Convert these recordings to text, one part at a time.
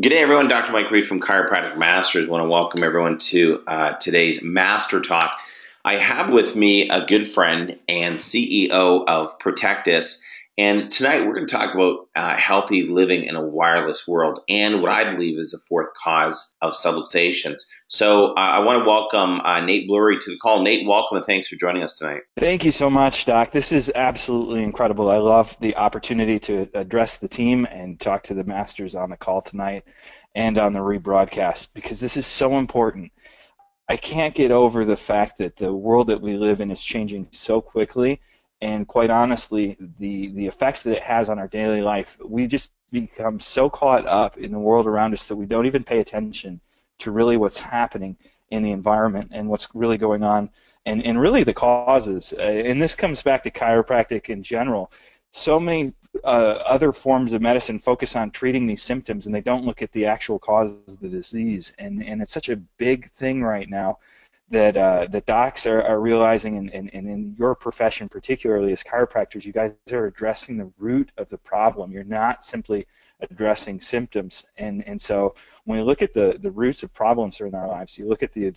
Good day, everyone. Dr. Mike Reed from Chiropractic Masters. I want to welcome everyone to uh, today's Master Talk. I have with me a good friend and CEO of Protectus, and tonight we're going to talk about uh, healthy living in a wireless world and what I believe is the fourth cause of subluxations. So uh, I want to welcome uh, Nate Blurry to the call. Nate, welcome and thanks for joining us tonight. Thank you so much, Doc. This is absolutely incredible. I love the opportunity to address the team and talk to the masters on the call tonight and on the rebroadcast because this is so important. I can't get over the fact that the world that we live in is changing so quickly and quite honestly, the the effects that it has on our daily life, we just become so caught up in the world around us that we don't even pay attention to really what's happening in the environment and what's really going on, and and really the causes. Uh, and this comes back to chiropractic in general. So many uh, other forms of medicine focus on treating these symptoms, and they don't look at the actual causes of the disease. And and it's such a big thing right now that uh, that docs are, are realizing, and, and, and, in your profession particularly as chiropractors, you guys are addressing the root of the problem. You're not simply addressing symptoms. And and so when we look at the the roots of problems in our lives, you look at the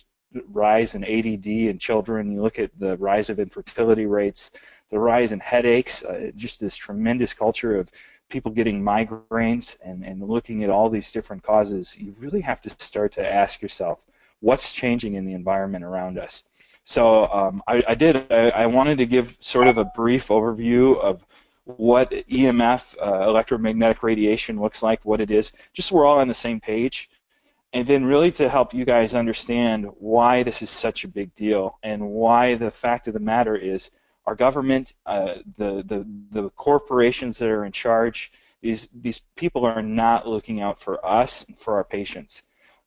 rise in ADD in children, you look at the rise of infertility rates, the rise in headaches, uh, just this tremendous culture of people getting migraines and, and looking at all these different causes, you really have to start to ask yourself, what's changing in the environment around us. So um, I, I, did. I, I, wanted to give sort of a brief overview of what EMF, uh, electromagnetic radiation, looks like, what it is, just so we're all on the same page, and then really to help you guys understand why this is such a big deal and why the fact of the matter is our government, uh, the, the the corporations that are in charge, these these people are not looking out for us and for our patients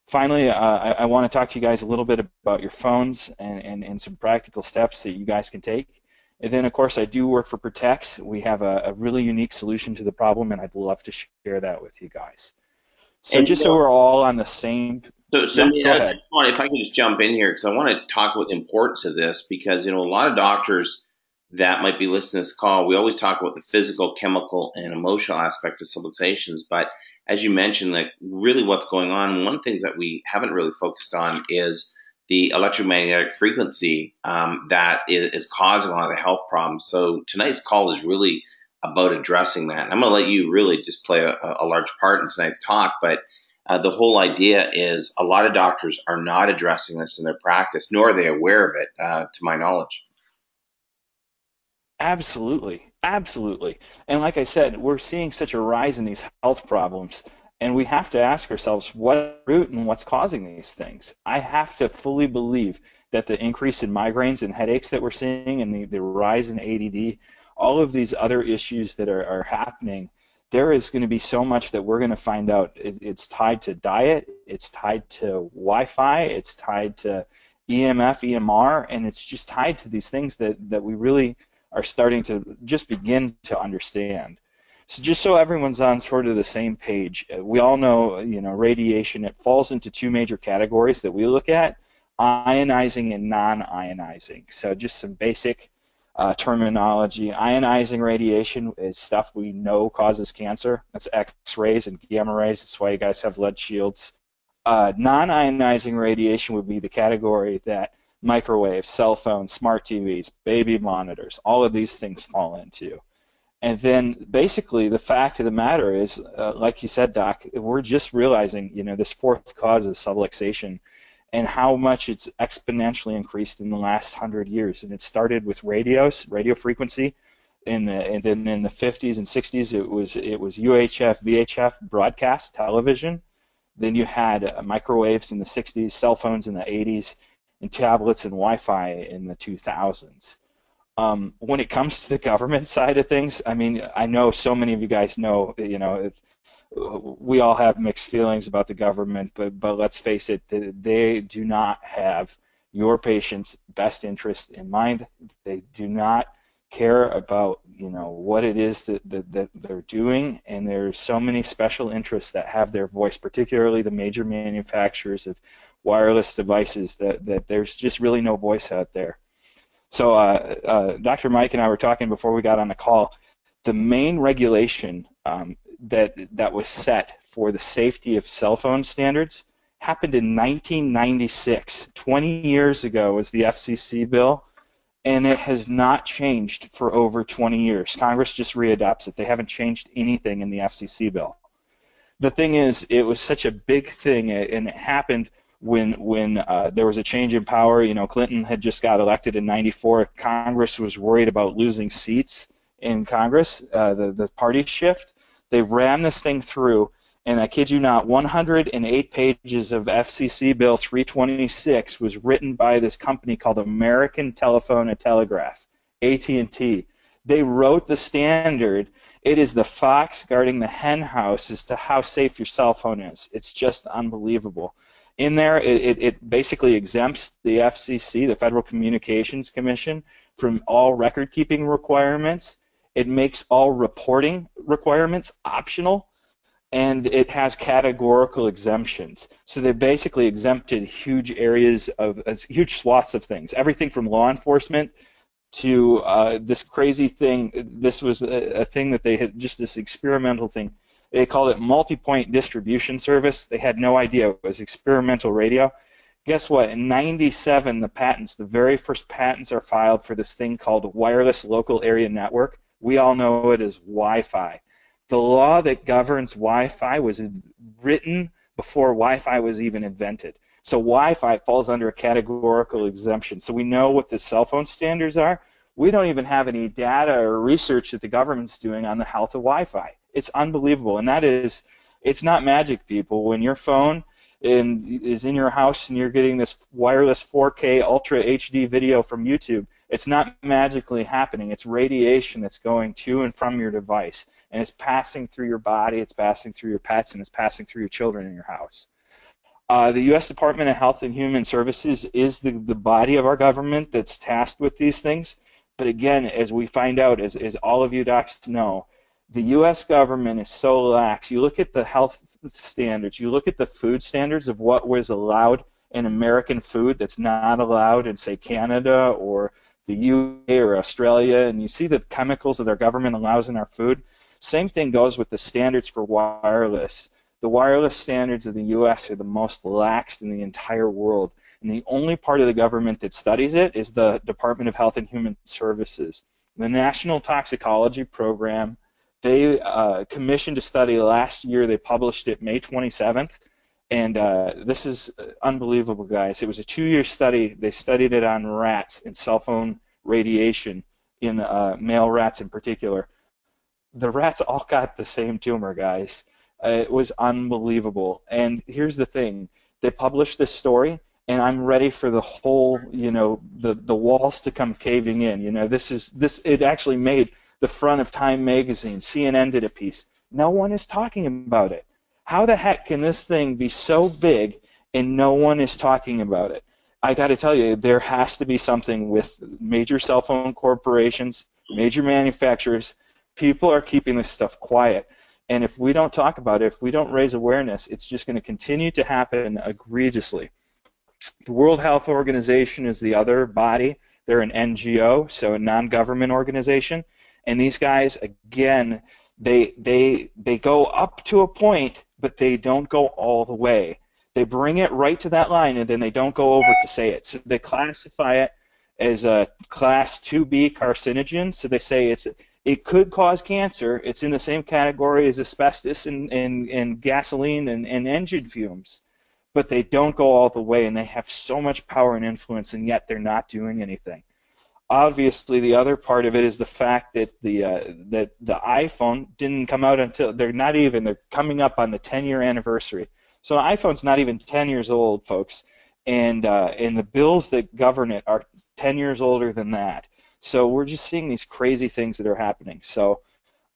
finally, uh, I, I want to talk to you guys a little bit about your phones and, and, and, some practical steps that you guys can take. And then, of course, I do work for Protex. We have a, a really unique solution to the problem, and I'd love to share that with you guys. So and just so we're all on the same. So, so yeah, I if I can just jump in here because I want to talk about the importance of this because you know a lot of doctors that might be listening to this call, we always talk about the physical, chemical, and emotional aspect of subluxations, but as you mentioned, like really what's going on, one of the things that we haven't really focused on is the electromagnetic frequency um, that is, causing a lot of the health problems. So tonight's call is really about addressing that. And I'm going to let you really just play a, a large part in tonight's talk, but uh, the whole idea is a lot of doctors are not addressing this in their practice, nor are they aware of it, uh, to my knowledge. Absolutely. Absolutely. And like I said, we're seeing such a rise in these health problems, and we have to ask ourselves what root and what's causing these things. I have to fully believe that the increase in migraines and headaches that we're seeing and the, the rise in ADD, all of these other issues that are, are happening, there is going to be so much that we're going to find out. It's tied to diet, it's tied to Wi Fi, it's tied to EMF, EMR, and it's just tied to these things that, that we really are starting to just begin to understand. So just so everyone's on sort of the same page, uh, we all know, you know, radiation, it falls into two major categories that we look at, ionizing and non-ionizing. So just some basic uh, terminology. Ionizing radiation is stuff we know causes cancer. That's X-rays and gamma rays. That's why you guys have lead shields. Uh, non-ionizing radiation would be the category that microwaves, cell phones, smart TVs, baby monitors, all of these things fall into. And then basically the fact of the matter is, uh, like you said, Doc, we're just realizing, you know, this fourth cause is subluxation and how much it's exponentially increased in the last hundred years. And it started with radios, radio frequency. In the and then in the 50s and 60s, it was it was UHF, VHF broadcast television. Then you had uh, microwaves in the 60s, cell phones in the 80s, and tablets and Wi-Fi in the 2000s. Um, when it comes to the government side of things, I mean, I know so many of you guys know, you know, we all have mixed feelings about the government, but but let's face it, they do not have your patient's best interest in mind. They do not care about you know what it is that, that, that, they're doing. And there's so many special interests that have their voice particularly the major manufacturers of wireless devices that, that there's just really no voice out there. So uh, uh, dr mike and i were talking before we got on the call. The main regulation um, that that was set for the safety of cell phone standards happened in 1996. 20 years ago was the FCC bill, and it has not changed for over 20 years. Congress just readopts it. They haven't changed anything in the FCC bill. The thing is, it was such a big thing, and it happened when when uh, there was a change in power. You know, Clinton had just got elected in '94. Congress was worried about losing seats in Congress, uh, the the party shift. They ran this thing through, and I kid you not, 108 pages of FCC Bill 326 was written by this company called American Telephone and Telegraph, AT&T. They wrote the standard. It is the fox guarding the hen house as to how safe your cell phone is. It's just unbelievable. In there, it, it, it basically exempts the FCC, the Federal Communications Commission, from all record keeping requirements. It makes all reporting requirements optional and it has categorical exemptions. So they basically exempted huge areas of uh, huge swaths of things, everything from law enforcement to uh, this crazy thing. This was a, a, thing that they had just this experimental thing. They called it multi-point distribution service. They had no idea it was experimental radio. Guess what? In 97, the patents, the very first patents are filed for this thing called wireless local area network. We all know it as Wi-Fi the law that governs Wi-Fi was written before Wi-Fi was even invented. So Wi-Fi falls under a categorical exemption. So we know what the cell phone standards are. We don't even have any data or research that the government's doing on the health of Wi-Fi. It's unbelievable, and that is, it's not magic, people. When your phone in, is in your house and you're getting this wireless 4K Ultra HD video from YouTube, it's not magically happening. It's radiation that's going to and from your device, and it's passing through your body, it's passing through your pets, and it's passing through your children in your house. Uh, the U.S. Department of Health and Human Services is the, the body of our government that's tasked with these things. But again, as we find out, as, as all of you docs know, the U.S. government is so lax. You look at the health standards, you look at the food standards of what was allowed in American food that's not allowed in, say, Canada or the UK or Australia, and you see the chemicals that our government allows in our food. Same thing goes with the standards for wireless. The wireless standards of the U.S. are the most lax in the entire world, and the only part of the government that studies it is the Department of Health and Human Services. The National Toxicology Program they uh, commissioned a study last year. They published it May 27th. And uh, this is unbelievable, guys. It was a two year study. They studied it on rats and cell phone radiation in uh, male rats in particular. The rats all got the same tumor, guys. Uh, it was unbelievable. And here's the thing they published this story, and I'm ready for the whole, you know, the, the walls to come caving in. You know, this is this. It actually made the front of Time magazine. CNN did a piece. No one is talking about it. How the heck can this thing be so big and no one is talking about it? I got to tell you, there has to be something with major cell phone corporations, major manufacturers. People are keeping this stuff quiet. And if we don't talk about it, if we don't raise awareness, it's just going to continue to happen egregiously. The World Health Organization is the other body. They're an NGO, so a non government organization. And these guys, again, they they they go up to a point, but they don't go all the way. They bring it right to that line, and then they don't go over to say it. So they classify it as a class 2B carcinogen. So they say it's it could cause cancer. It's in the same category as asbestos and, and, and gasoline and, and engine fumes. But they don't go all the way, and they have so much power and influence, and yet they're not doing anything obviously the other part of it is the fact that the uh, that the iPhone didn't come out until they're not even they're coming up on the 10 year anniversary. So an iPhone's not even 10 years old, folks, and uh, and the bills that govern it are 10 years older than that. So we're just seeing these crazy things that are happening. So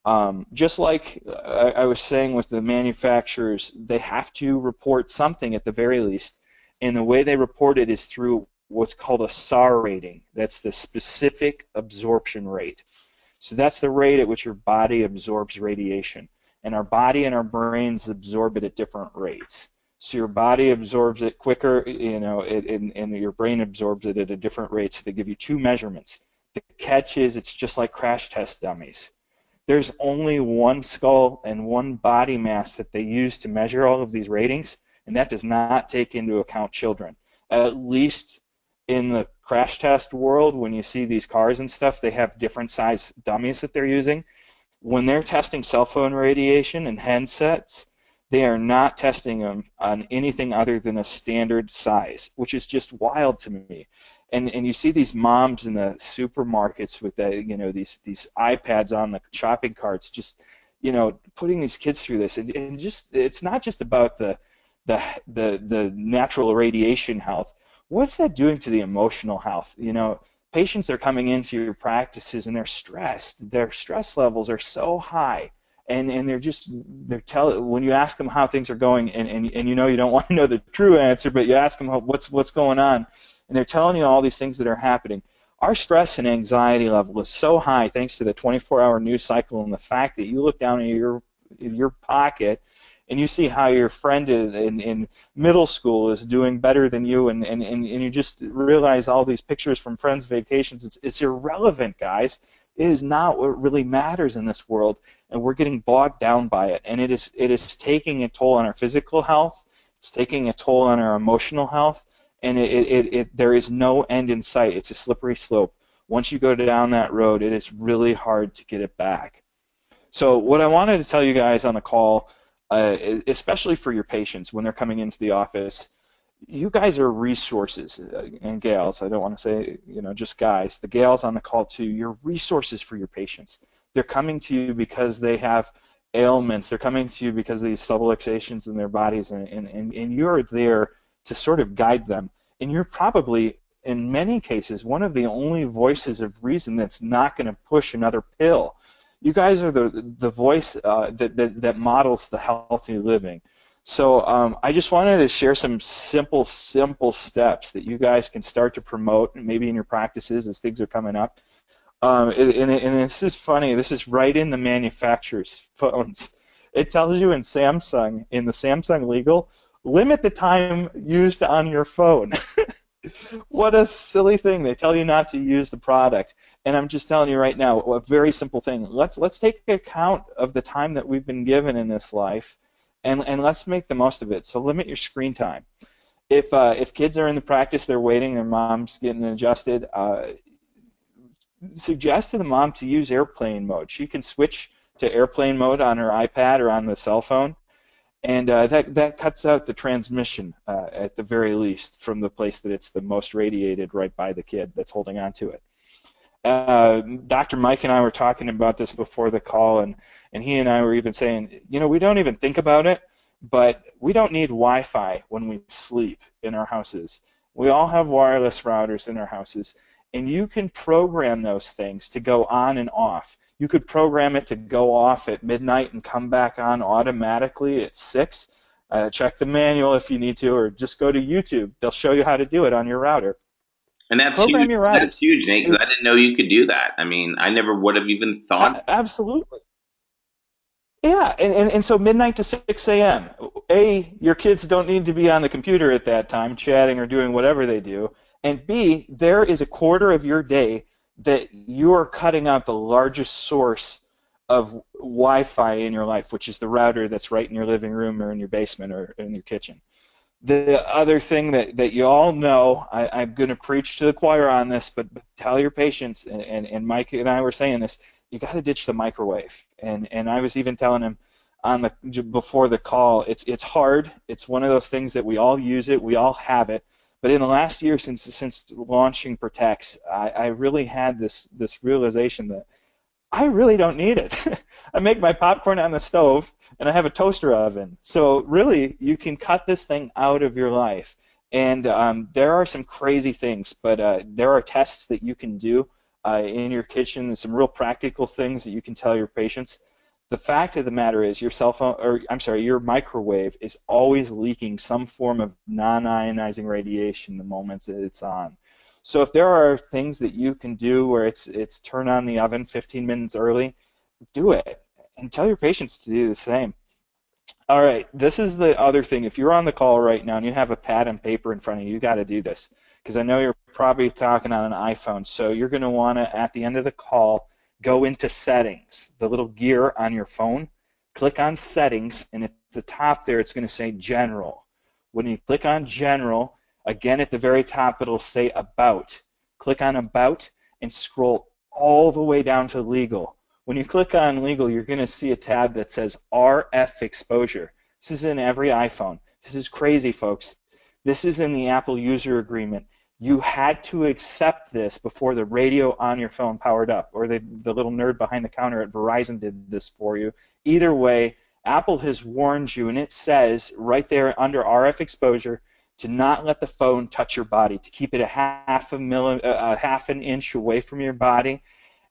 um, just like I, I was saying with the manufacturers, they have to report something at the very least, and the way they report it is through what's called a SAR rating. That's the specific absorption rate. So that's the rate at which your body absorbs radiation. And our body and our brains absorb it at different rates. So your body absorbs it quicker, you know, it, and, and your brain absorbs it at a different rate. So they give you two measurements. The catch is it's just like crash test dummies. there's only one skull and one body mass that they use to measure all of these ratings, and that does not take into account children. At least in the crash test world, when you see these cars and stuff, they have different size dummies that they're using. When they're testing cell phone radiation and handsets, they are not testing them on anything other than a standard size, which is just wild to me. And and you see these moms in the supermarkets with the you know these these iPads on the shopping carts, just you know putting these kids through this, and, and just it's not just about the the the the natural radiation health. What's that doing to the emotional health? You know, patients are coming into your practices and they're stressed. Their stress levels are so high and and they're just they're tell when you ask them how things are going and, and and you know you don't want to know the true answer but you ask them what's what's going on and they're telling you all these things that are happening our stress and anxiety level is so high thanks to the 24-hour news cycle and the fact that you look down in your in your pocket and you see how your friend in, in, in middle school is doing better than you and, and, and, and you just realize all these pictures from friends vacations it's, it's irrelevant guys it is not what really matters in this world, and we're getting bogged down by it. And it is it is taking a toll on our physical health. It's taking a toll on our emotional health, and it, it, it there is no end in sight. It's a slippery slope. Once you go down that road, it is really hard to get it back. So what I wanted to tell you guys on the call, uh, especially for your patients when they're coming into the office, you guys are resources uh, and gals. I don't want to say you know just guys. The gals on the call too. You're resources for your patients. They're coming to you because they have ailments. They're coming to you because of these subluxations in their bodies, and, and, and, and you're there to sort of guide them. And you're probably, in many cases, one of the only voices of reason that's not going to push another pill. You guys are the the voice uh, that, that that models the healthy living. So um, I just wanted to share some simple, simple steps that you guys can start to promote, maybe in your practices as things are coming up. Um, and, and, this is funny. This is right in the manufacturer's phones. It tells you in Samsung, in the Samsung legal, limit the time used on your phone. what a silly thing. They tell you not to use the product. And I'm just telling you right now, a very simple thing. Let's let's take account of the time that we've been given in this life and and let's make the most of it. So limit your screen time. If uh, if kids are in the practice, they're waiting, their mom's getting adjusted. Uh, suggest to the mom to use airplane mode. She can switch to airplane mode on her iPad or on the cell phone, and uh, that that cuts out the transmission uh, at the very least from the place that it's the most radiated, right by the kid that's holding on to it. Uh, Dr. Mike and I were talking about this before the call, and, and he and I were even saying, you know, we don't even think about it, but we don't need Wi Fi when we sleep in our houses. We all have wireless routers in our houses, and you can program those things to go on and off. You could program it to go off at midnight and come back on automatically at 6. Uh, check the manual if you need to, or just go to YouTube. They'll show you how to do it on your router. And that's Program huge. That's huge, Nate, because I didn't know you could do that. I mean, I never would have even thought. absolutely. Yeah, and, and, and so midnight to 6 a.m. A, your kids don't need to be on the computer at that time, chatting or doing whatever they do. And B, there is a quarter of your day that you are cutting out the largest source of Wi-Fi in your life, which is the router that's right in your living room or in your basement or in your kitchen. The other thing that, that you all know, I, am going to preach to the choir on this, but, but tell your patients, and, and, and Mike and I were saying this, you got to ditch the microwave. And, and I was even telling him on the before the call, it's it's hard. It's one of those things that we all use it, we all have it. But in the last year since since launching Protex, I, I really had this this realization that I really don't need it. I make my popcorn on the stove and I have a toaster oven. So really, you can cut this thing out of your life. And um, there are some crazy things, but uh, there are tests that you can do uh, in your kitchen, and some real practical things that you can tell your patients. The fact of the matter is, your cell phone, or I'm sorry, your microwave is always leaking some form of non-ionizing radiation the moment that it's on. So if there are things that you can do where it's it's turn on the oven 15 minutes early, do it and tell your patients to do the same. All right, this is the other thing. If you're on the call right now and you have a pad and paper in front of you, you got to do this because I know you're probably talking on an iPhone. So you're going to want to, at the end of the call, go into settings, the little gear on your phone, click on settings, and at the top there it's going to say general. When you click on general, again at the very top it'll say about. Click on about and scroll all the way down to legal. When you click on legal, you're going to see a tab that says RF exposure. This is in every iPhone. This is crazy, folks. This is in the Apple user agreement. You had to accept this before the radio on your phone powered up, or the, the little nerd behind the counter at Verizon did this for you. Either way, Apple has warned you, and it says right there under RF exposure to not let the phone touch your body, to keep it a half a, milli, uh, a half an inch away from your body.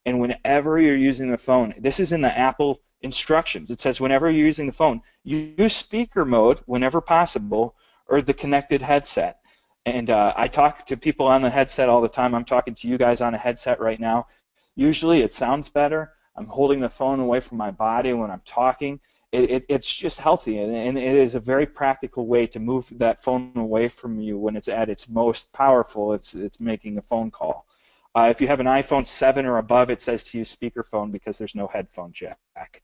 And whenever you're using the phone, this is in the Apple instructions. It says whenever you're using the phone, use speaker mode whenever possible or the connected headset. And uh, I talk to people on the headset all the time. I'm talking to you guys on a headset right now. Usually it sounds better. I'm holding the phone away from my body when I'm talking. It, it, it's just healthy, and, and, it is a very practical way to move that phone away from you when it's at its most powerful. It's it's making a phone call. Uh, if you have an iPhone 7 or above, it says to use speakerphone because there's no headphone jack.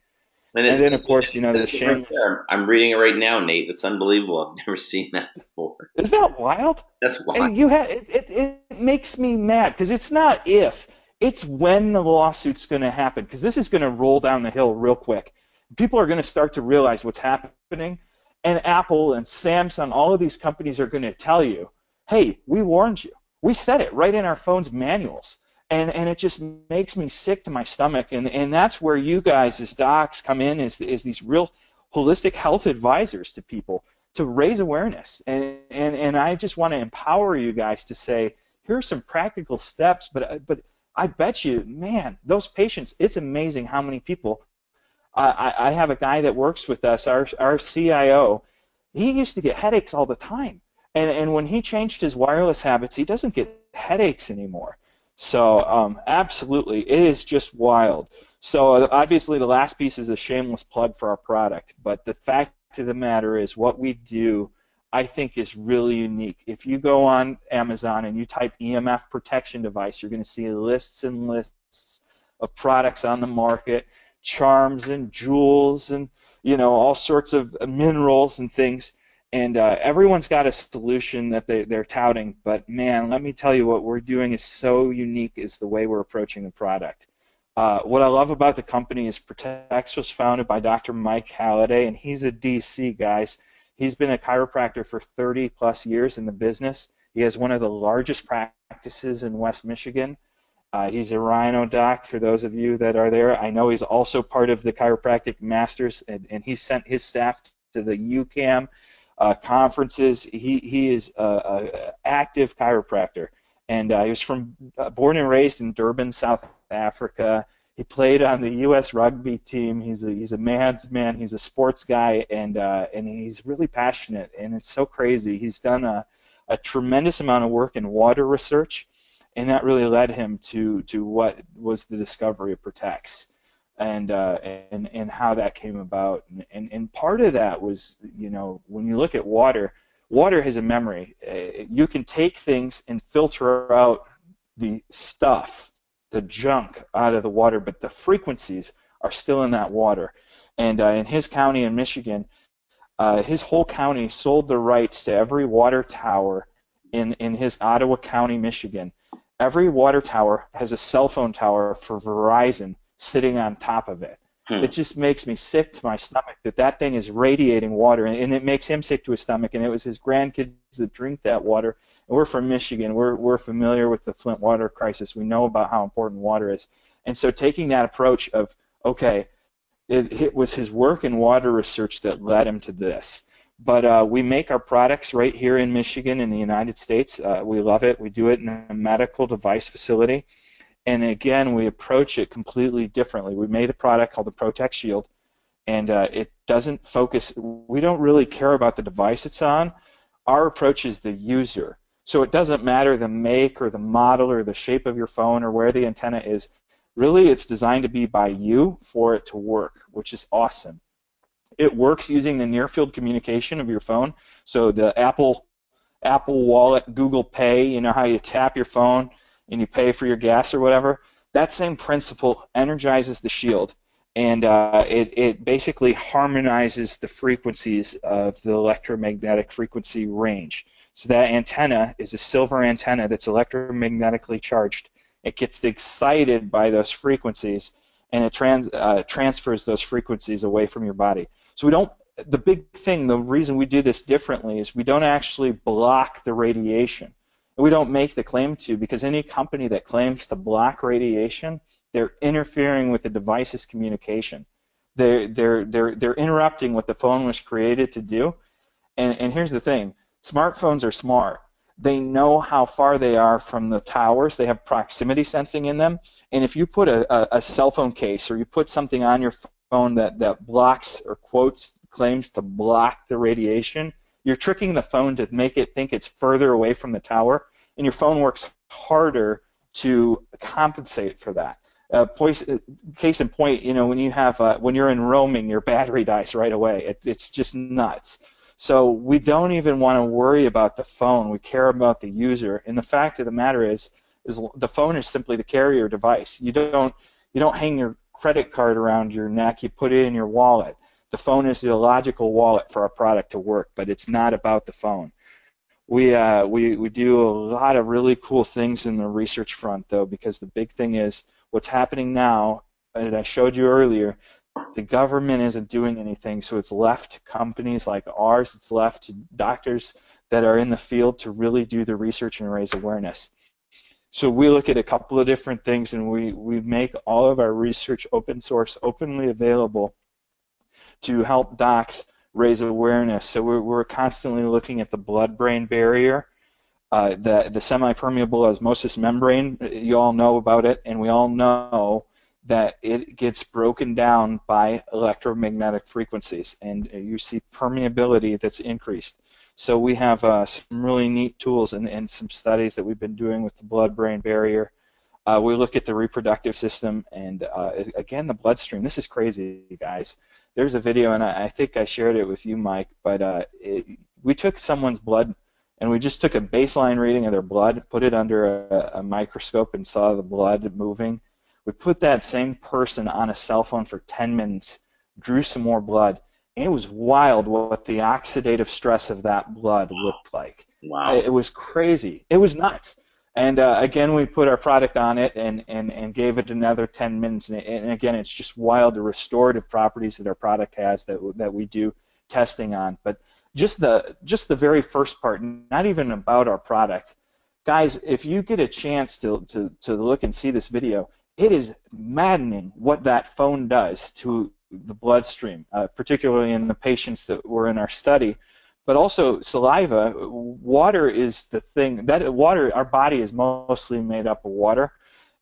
And, and then, of course, you know, the shame. I'm reading it right now, Nate. It's unbelievable. I've never seen that before. Isn't that wild? That's wild. You have, it, it, it makes me mad because it's not if, it's when the lawsuit's going to happen because this is going to roll down the hill real quick. People are going to start to realize what's happening, and Apple and Samsung, all of these companies are going to tell you, hey, we warned you. We said it right in our phone's manuals. And, and it just makes me sick to my stomach. And, and that's where you guys, as docs, come in as, as these real holistic health advisors to people to raise awareness. And, and, and I just want to empower you guys to say, here are some practical steps, but, uh, but I bet you, man, those patients, it's amazing how many people. I, I have a guy that works with us, our, our CIO. He used to get headaches all the time. And, and when he changed his wireless habits, he doesn't get headaches anymore. So um, absolutely, it is just wild. So obviously, the last piece is a shameless plug for our product, but the fact of the matter is, what we do, I think, is really unique. If you go on Amazon and you type EMF protection device, you're going to see lists and lists of products on the market, charms and jewels and you know all sorts of minerals and things and uh, everyone's got a solution that they, they're touting but man let me tell you what we're doing is so unique is the way we're approaching the product. Uh, what i love about the company is Protex was founded by dr mike halliday and he's a dc guys he's been a chiropractor for 30 plus years in the business. He has one of the largest practices in west michigan. Uh, he's a rhino doc for those of you that are there. I know he's also part of the chiropractic masters, and, and he sent his staff to the UCAM uh, conferences. He he is a, active chiropractor, and uh, he was from uh, born and raised in Durban, South Africa. He played on the U.S. rugby team. He's a he's a man's man. He's a sports guy, and uh, and he's really passionate. And it's so crazy. He's done a a tremendous amount of work in water research, and that really led him to to what was the discovery of Protex and uh, and and how that came about. And, and and part of that was, you know, when you look at water, water has a memory. Uh, you can take things and filter out the stuff, the junk out of the water, but the frequencies are still in that water. And uh, in his county in Michigan, uh, his whole county sold the rights to every water tower in in his Ottawa County, Michigan. Every water tower has a cell phone tower for Verizon sitting on top of it. Hmm. It just makes me sick to my stomach that that thing is radiating water, and, and, it makes him sick to his stomach. And it was his grandkids that drink that water. And we're from Michigan. We're we're familiar with the Flint water crisis. We know about how important water is. And so taking that approach of okay, it, it was his work in water research that led him to this. But uh, we make our products right here in Michigan in the United States. Uh, we love it. We do it in a medical device facility. And again, we approach it completely differently. We made a product called the Protex Shield, and uh, it doesn't focus. We don't really care about the device it's on. Our approach is the user. So it doesn't matter the make or the model or the shape of your phone or where the antenna is. Really, it's designed to be by you for it to work, which is awesome. It works using the near field communication of your phone. So the Apple Apple Wallet, Google Pay, you know how you tap your phone and you pay for your gas or whatever, That same principle energizes the shield, and uh, it, it basically harmonizes the frequencies of the electromagnetic frequency range. So that antenna is a silver antenna that's electromagnetically charged. It gets excited by those frequencies, and it trans, uh, transfers those frequencies away from your body. So we don't. The big thing, the reason we do this differently is we don't actually block the radiation. We don't make the claim to because any company that claims to block radiation they're interfering with the device's communication. They're, they're, they're, they're interrupting what the phone was created to do. And, and here's the thing smartphones are smart. They know how far they are from the towers. They have proximity sensing in them. And if you put a, a, a cell phone case or you put something on your phone that, that blocks or quotes claims to block the radiation, you're tricking the phone to make it think it's further away from the tower, and your phone works harder to compensate for that. Uh, case in point, you know, when you have uh, when you're in roaming, your battery dies right away. It, it's just nuts. So we don't even want to worry about the phone. We care about the user. And the fact of the matter is, is the phone is simply the carrier device. You don't you don't hang your credit card around your neck. You put it in your wallet. The phone is the logical wallet for our product to work, but it's not about the phone. We, uh, we, we do a lot of really cool things in the research front, though, because the big thing is What's happening now, and I showed you earlier, the government isn't doing anything, so it's left to companies like ours, it's left to doctors that are in the field to really do the research and raise awareness. So we look at a couple of different things and we, we make all of our research open source, openly available to help docs raise awareness. So we're, we're constantly looking at the blood-brain barrier uh, the the semi-permeable osmosis membrane. You all know about it, and we all know that it gets broken down by electromagnetic frequencies, and you see permeability that's increased. So we have uh, some really neat tools and, and some studies that we've been doing with the blood-brain barrier. Uh, we look at the reproductive system, and uh, again, the bloodstream. This is crazy, guys. There's a video, and I, I think I shared it with you, Mike. But uh, it, we took someone's blood and we just took a baseline reading of their blood, put it under a, a, microscope, and saw the blood moving. We put that same person on a cell phone for 10 minutes, drew some more blood, and it was wild what the oxidative stress of that blood looked like. Wow. It, was crazy. It was nuts. And uh, again, we put our product on it and, and, and gave it another 10 minutes. And, and again, it's just wild the restorative properties that our product has that, that we do testing on. But just the just the very first part, not even about our product. Guys, if you get a chance to, to, to look and see this video, it is maddening what that phone does to the bloodstream, uh, particularly in the patients that were in our study. But also saliva, water is the thing that water. Our body is mostly made up of water,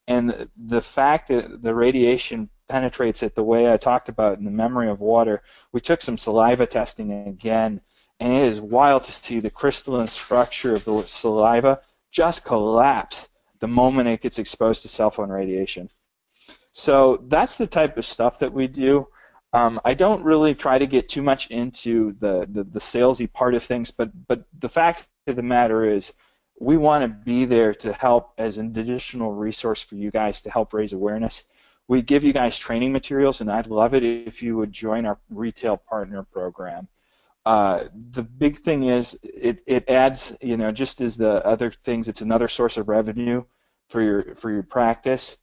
and the fact that the radiation penetrates it the way I talked about in the memory of water, we took some saliva testing again and it is wild to see the crystalline structure of the saliva just collapse the moment it gets exposed to cell phone radiation. So that's the type of stuff that we do. Um, I don't really try to get too much into the, the, the salesy part of things, but but the fact of the matter is we want to be there to help as an additional resource for you guys to help raise awareness. We give you guys training materials, and I'd love it if you would join our retail partner program. Uh, the big thing is it, it adds, you know, just as the other things, it's another source of revenue for your for your practice.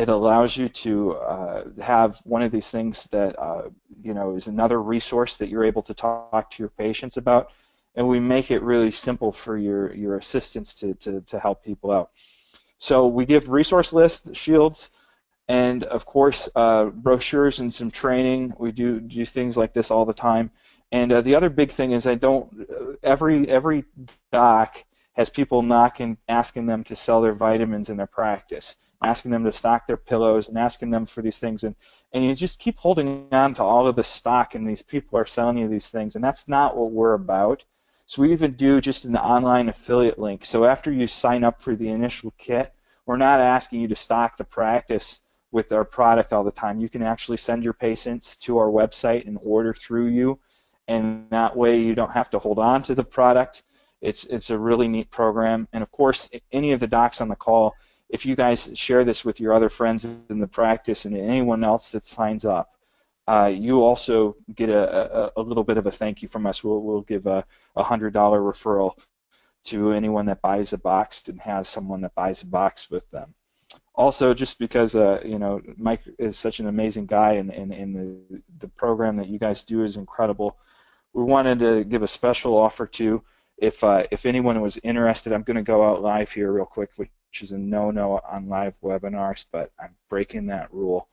It allows you to uh, have one of these things that uh, you know is another resource that you're able to talk to your patients about, and we make it really simple for your your assistants to to, to help people out. So we give resource lists, shields, and of course uh, brochures and some training. We do do things like this all the time. And uh, the other big thing is I don't every every doc has people knocking asking them to sell their vitamins in their practice, asking them to stock their pillows and asking them for these things and and you just keep holding on to all of the stock and these people are selling you these things and that's not what we're about. So we even do just an online affiliate link. So after you sign up for the initial kit, we're not asking you to stock the practice with our product all the time. You can actually send your patients to our website and order through you and that way you don't have to hold on to the product. It's it's a really neat program, and of course, any of the docs on the call, if you guys share this with your other friends in the practice and anyone else that signs up, uh, you also get a, a, a, little bit of a thank you from us. We'll, we'll give a, a $100 referral to anyone that buys a box and has someone that buys a box with them. Also, just because uh, you know Mike is such an amazing guy and, and, and the, the program that you guys do is incredible, we wanted to give a special offer to if uh, if anyone was interested. I'm going to go out live here real quick, which is a no-no on live webinars, but I'm breaking that rule.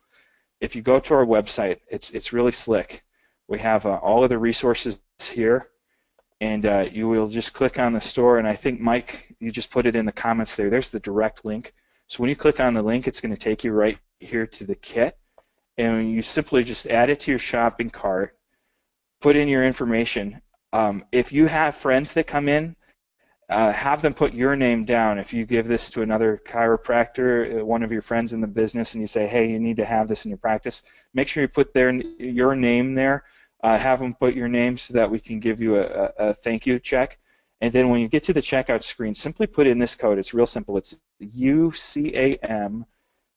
If you go to our website, it's it's really slick. We have uh, all of the resources here and uh, you will just click on the store. And I think Mike, you just put it in the comments there. There's the direct link. So when you click on the link, it's going to take you right here to the kit, and you simply just add it to your shopping cart, put in your information. Um, if you have friends that come in, uh, have them put your name down. If you give this to another chiropractor, uh, one of your friends in the business, and you say, "Hey, you need to have this in your practice," make sure you put their your name there uh, have them put your name so that we can give you a, a, thank you check. And then when you get to the checkout screen, simply put in this code. It's real simple. It's UCAM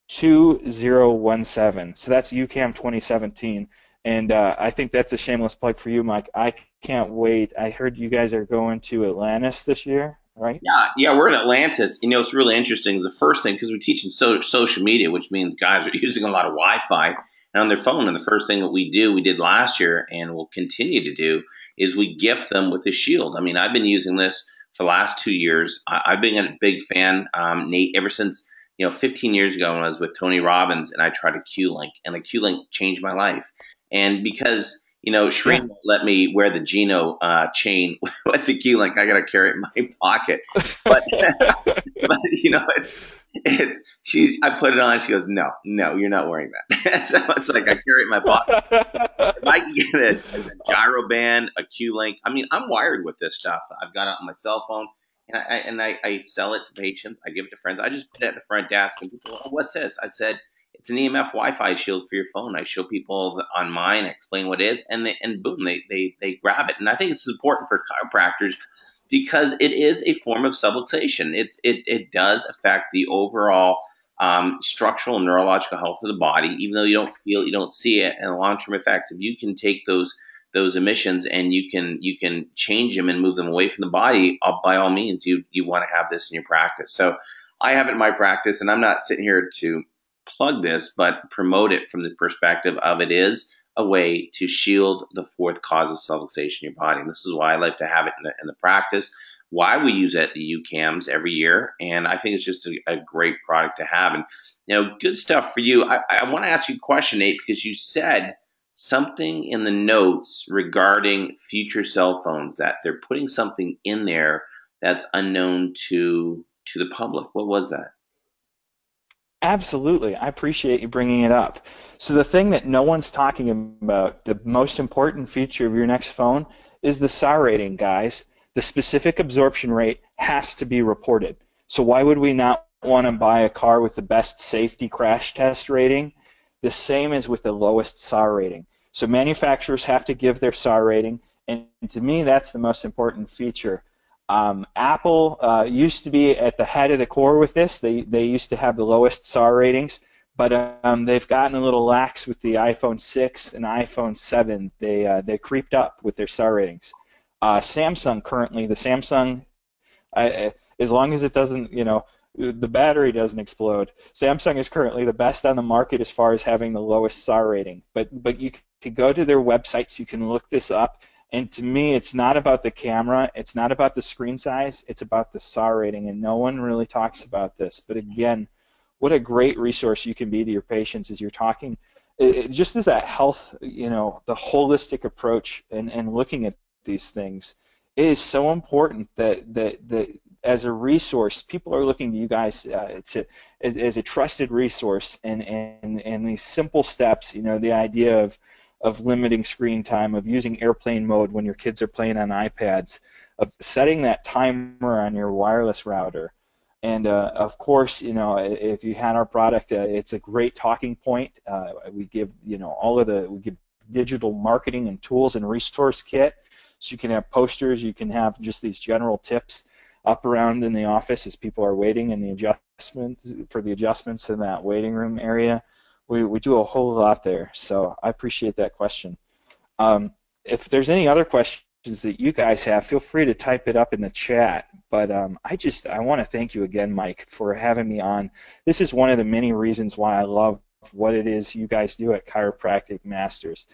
2017. So that's UCAM 2017. And uh, I think that's a shameless plug for you, Mike. I can't wait. I heard you guys are going to Atlantis this year, right? Yeah, yeah, we're in Atlantis. You know, it's really interesting. The first thing because we teach in so, social media, which means guys are using a lot of Wi-Fi and on their phone. And the first thing that we do, we did last year and will continue to do, is we gift them with a shield. I mean, I've been using this for the last two years. I, have been a big fan, um, Nate, ever since you know 15 years ago when I was with Tony Robbins and I tried a Q-Link, and the Q-Link changed my life. And because you know, Shreen won't let me wear the Gino uh, chain with the Q-Link. I got to carry it in my pocket. But, but you know, it's it's she. I put it on. She goes, "No, no, you're not wearing that." so it's like I carry it in my pocket. if I can get a, a gyro band, a Q-Link. I mean, I'm wired with this stuff. I've got it on my cell phone, and I and I, I sell it to patients. I give it to friends. I just put it at the front desk, and people, oh, "What's this?" I said, "It's an EMF Wi-Fi shield for your phone." I show people on mine, explain what it is, and they and boom, they they they grab it. And I think it's important for chiropractors because it is a form of subluxation. It's, it, it does affect the overall um, structural and neurological health of the body, even though you don't feel, you don't see it, and long-term effects. If you can take those those emissions and you can you can change them and move them away from the body, uh, by all means, you you want to have this in your practice. So I have it in my practice, and I'm not sitting here to plug this, but promote it from the perspective of it is a way to shield the fourth cause of subluxation in your body. And this is why I like to have it in the, in the practice, why we use it at the UCAMs every year. And I think it's just a, a great product to have. And, you know, good stuff for you. I, I want to ask you a question, Nate, because you said something in the notes regarding future cell phones that they're putting something in there that's unknown to to the public. What was that? Absolutely. I appreciate you bringing it up. So, the thing that no one's talking about, the most important feature of your next phone, is the SAR rating, guys. The specific absorption rate has to be reported. So, why would we not want to buy a car with the best safety crash test rating? The same as with the lowest SAR rating. So, manufacturers have to give their SAR rating, and to me, that's the most important feature. Um, Apple uh, used to be at the head of the core with this. They they used to have the lowest SAR ratings, but um, they've gotten a little lax with the iPhone 6 and iPhone 7. They uh, they creeped up with their SAR ratings. Uh, Samsung currently, the Samsung, as long as it doesn't, you know, the battery doesn't explode. Samsung is currently the best on the market as far as having the lowest SAR rating. But but you could go to their websites. You can look this up. And to me, it's not about the camera, it's not about the screen size, it's about the SAR rating, and no one really talks about this. But again, what a great resource you can be to your patients as you're talking. It, it just as that health, you know, the holistic approach and, and looking at these things it is so important that, that, that as a resource, people are looking to you guys uh, to as, as a trusted resource, and, and and these simple steps. You know, the idea of of limiting screen time, of using airplane mode when your kids are playing on iPads, of setting that timer on your wireless router. And uh, of course, you know, if you had our product, uh, it's a great talking point. Uh, we give, you know, all of the, we give digital marketing and tools and resource kit. So you can have posters, you can have just these general tips. up around in the office as people are waiting in the adjustments for the adjustments in that waiting room area. We, we do a whole lot there, so I appreciate that question. Um, if there's any other questions that you guys have, feel free to type it up in the chat. But um, I just I want to thank you again, Mike, for having me on. This is one of the many reasons why I love what it is you guys do at Chiropractic Masters.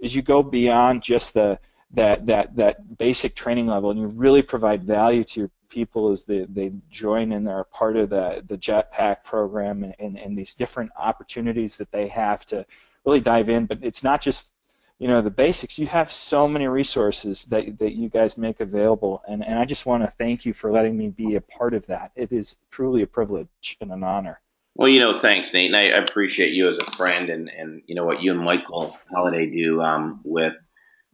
Is you go beyond just the that that that basic training level, and you really provide value to your people as they, they join and they're part of the the Jetpack program and, and, and these different opportunities that they have to really dive in. But it's not just you know the basics. You have so many resources that, that you guys make available and, and i just want to thank you for letting me be a part of that. It is truly a privilege and an honor. Well you know thanks nate and i appreciate you as a friend and, and you know what you and michael Halliday do um, with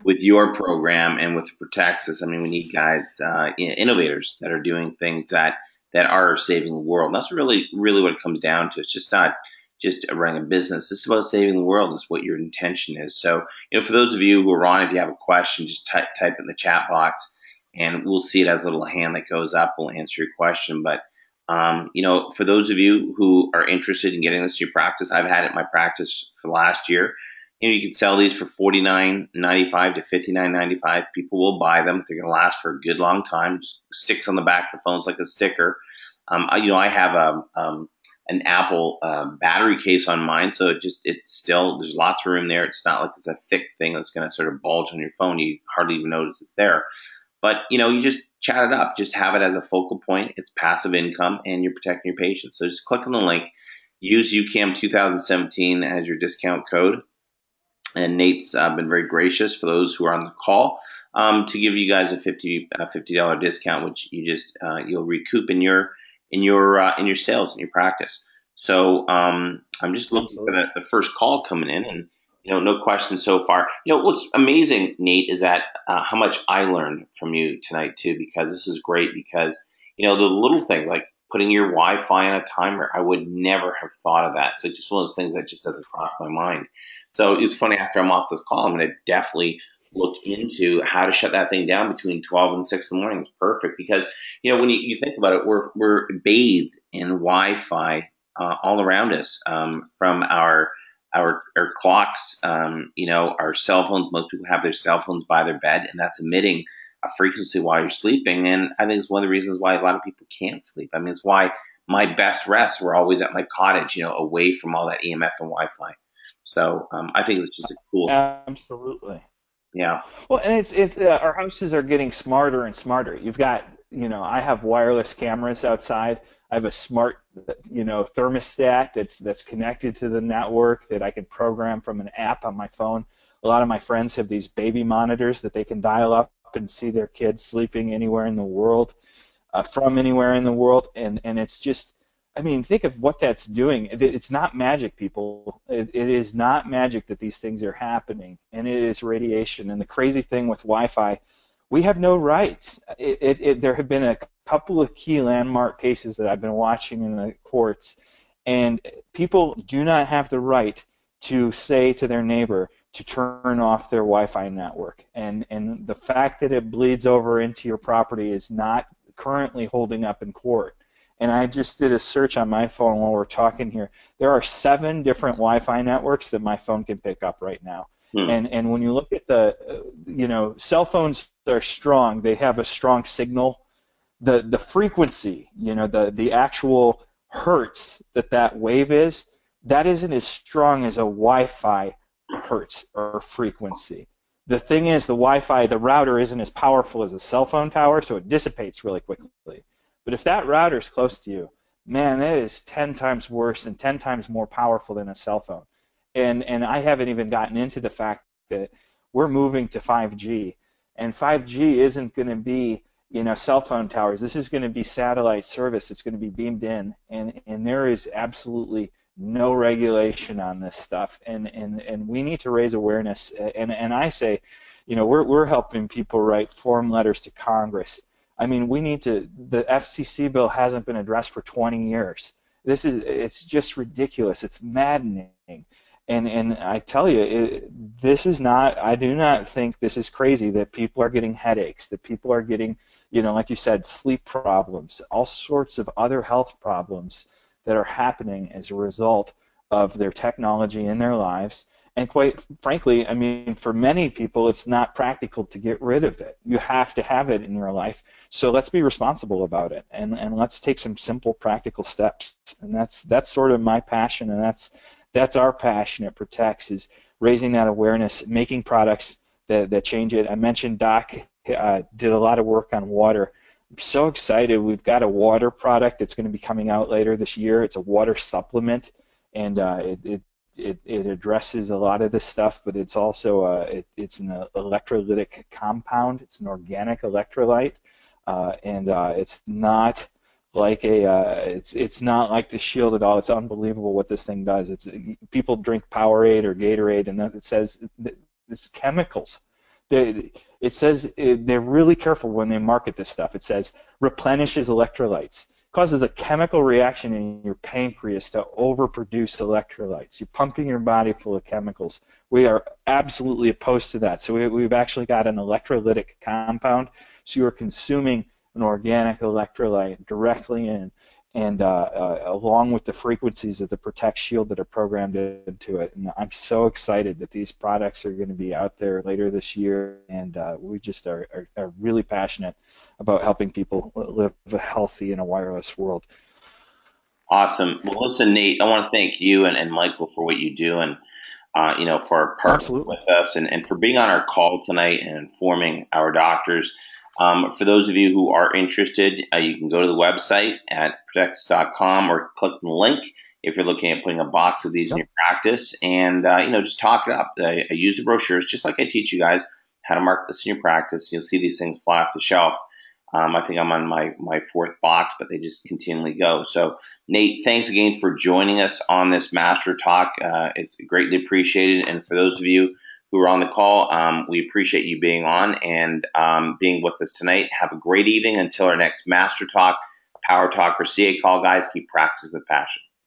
with your program and with Protexus. I mean, we need guys, uh, innovators that are doing things that that are saving the world. That's really, really what it comes down to. It's just not just running a business. This is about saving the world. Is what your intention is. So, you know, for those of you who are on, if you have a question, just type type in the chat box, and we'll see it as a little hand that goes up. We'll answer your question. But um, you know, for those of you who are interested in getting this to your practice, I've had it in my practice for last year. You know, you can sell these for forty nine ninety five to fifty nine ninety five. People will buy them. They're going to last for a good long time. Just sticks on the back of the phones like a sticker. Um, I, you know, I have a um, an Apple uh, battery case on mine, so it just it's still there's lots of room there. It's not like it's a thick thing that's going to sort of bulge on your phone. You hardly even notice it's there. But you know, you just chat it up, just have it as a focal point. It's passive income, and you're protecting your patients. So just click on the link, use UCAM 2017 as your discount code. And Nate's uh, been very gracious for those who are on the call um, to give you guys a 50 $50 discount, which you just uh, you'll recoup in your in your uh, in your sales in your practice. So um, I'm just looking for the, the, first call coming in, and you know, no questions so far. You know, what's amazing, Nate, is that uh, how much I learned from you tonight too, because this is great. Because you know, the little things like putting your Wi-Fi on a timer, I would never have thought of that. So just one of those things that just doesn't cross my mind. So it's funny after I'm off this call, I'm going to definitely look into how to shut that thing down between 12 and 6 in the morning. It's perfect because, you know, when you, you think about it, we're, we're bathed in Wi-Fi uh, all around us um, from our, our, our clocks, um, you know, our cell phones. Most people have their cell phones by their bed and that's emitting a frequency while you're sleeping. And I think it's one of the reasons why a lot of people can't sleep. I mean, it's why my best rests were always at my cottage, you know, away from all that EMF and Wi-Fi. So um, I think it's just a cool. Absolutely. Yeah. Well, and it's it. Uh, our houses are getting smarter and smarter. You've got, you know, I have wireless cameras outside. I have a smart, you know, thermostat that's that's connected to the network that I can program from an app on my phone. A lot of my friends have these baby monitors that they can dial up and see their kids sleeping anywhere in the world, uh, from anywhere in the world, and and it's just I mean, think of what that's doing. It's not magic, people. It, it is not magic that these things are happening, and it is radiation. And the crazy thing with Wi-Fi, we have no rights. It, it, there have been a couple of key landmark cases that I've been watching in the courts, and people do not have the right to say to their neighbor to turn off their Wi-Fi network. And and the fact that it bleeds over into your property is not currently holding up in court and I just did a search on my phone while we're talking here. There are seven different Wi-Fi networks that my phone can pick up right now. Hmm. And and when you look at the, uh, you know, cell phones are strong. They have a strong signal. The the frequency, you know, the the actual hertz that that wave is, that isn't as strong as a Wi-Fi hertz or frequency. The thing is, the Wi-Fi, the router isn't as powerful as a cell phone tower, so it dissipates really quickly. But if that router is close to you, man, that is 10 times worse and 10 times more powerful than a cell phone. And, and I haven't even gotten into the fact that we're moving to 5G. And 5G isn't going to be, you know, cell phone towers. This is going to be satellite service. It's going to be beamed in. And, and there is absolutely no regulation on this stuff. And, and, and we need to raise awareness. And, and I say, you know, we're, we're helping people write form letters to Congress I mean, we need to. The FCC bill hasn't been addressed for 20 years. This is it's just ridiculous. It's maddening. And and I tell you, it, this is not. I do not think this is crazy that people are getting headaches, that people are getting you know, like you said, sleep problems, all sorts of other health problems that are happening as a result of their technology in their lives. And quite frankly, I mean, for many people, it's not practical to get rid of it. You have to have it in your life. So let's be responsible about it, and, and let's take some simple, practical steps. And that's that's sort of my passion, and that's that's our passion at Protex is raising that awareness, making products that, that change it. I mentioned Doc uh, did a lot of work on water. I'm so excited. We've got a water product that's going to be coming out later this year. It's a water supplement, and uh, it, it it, it addresses a lot of this stuff, but it's also a, uh, it, it's an electrolytic compound. It's an organic electrolyte, uh, and uh, it's not like a uh, it's it's not like the shield at all. It's unbelievable what this thing does. It's people drink Powerade or Gatorade, and it says it's chemicals. They, it says eh, they're really careful when they market this stuff. It says replenishes electrolytes. Causes a chemical reaction in your pancreas to overproduce electrolytes. You're pumping your body full of chemicals. We are absolutely opposed to that. So we, we've actually got an electrolytic compound. So you're consuming an organic electrolyte directly in and uh, uh, along with the frequencies of the Protect Shield that are programmed into it. And I'm so excited that these products are going to be out there later this year, and uh, we just are, are, are, really passionate about helping people live a healthy in a wireless world. Awesome. Well, listen, Nate, I want to thank you and, and Michael for what you do, and uh, you know for partnering with us, and, and for being on our call tonight and informing our doctors. Um, for those of you who are interested, uh, you can go to the website at protectus.com or click the link if you're looking at putting a box of these yep. in your practice and, uh, you know, just talk it up. I, I use the brochures just like I teach you guys how to mark this in your practice. You'll see these things fly off the shelf. Um, I think I'm on my, my fourth box, but they just continually go. So, Nate, thanks again for joining us on this Master Talk. Uh, it's greatly appreciated. And for those of you who are on the call. Um, we appreciate you being on and um, being with us tonight. Have a great evening until our next Master Talk, Power Talk, or CA call, guys. Keep practicing with passion.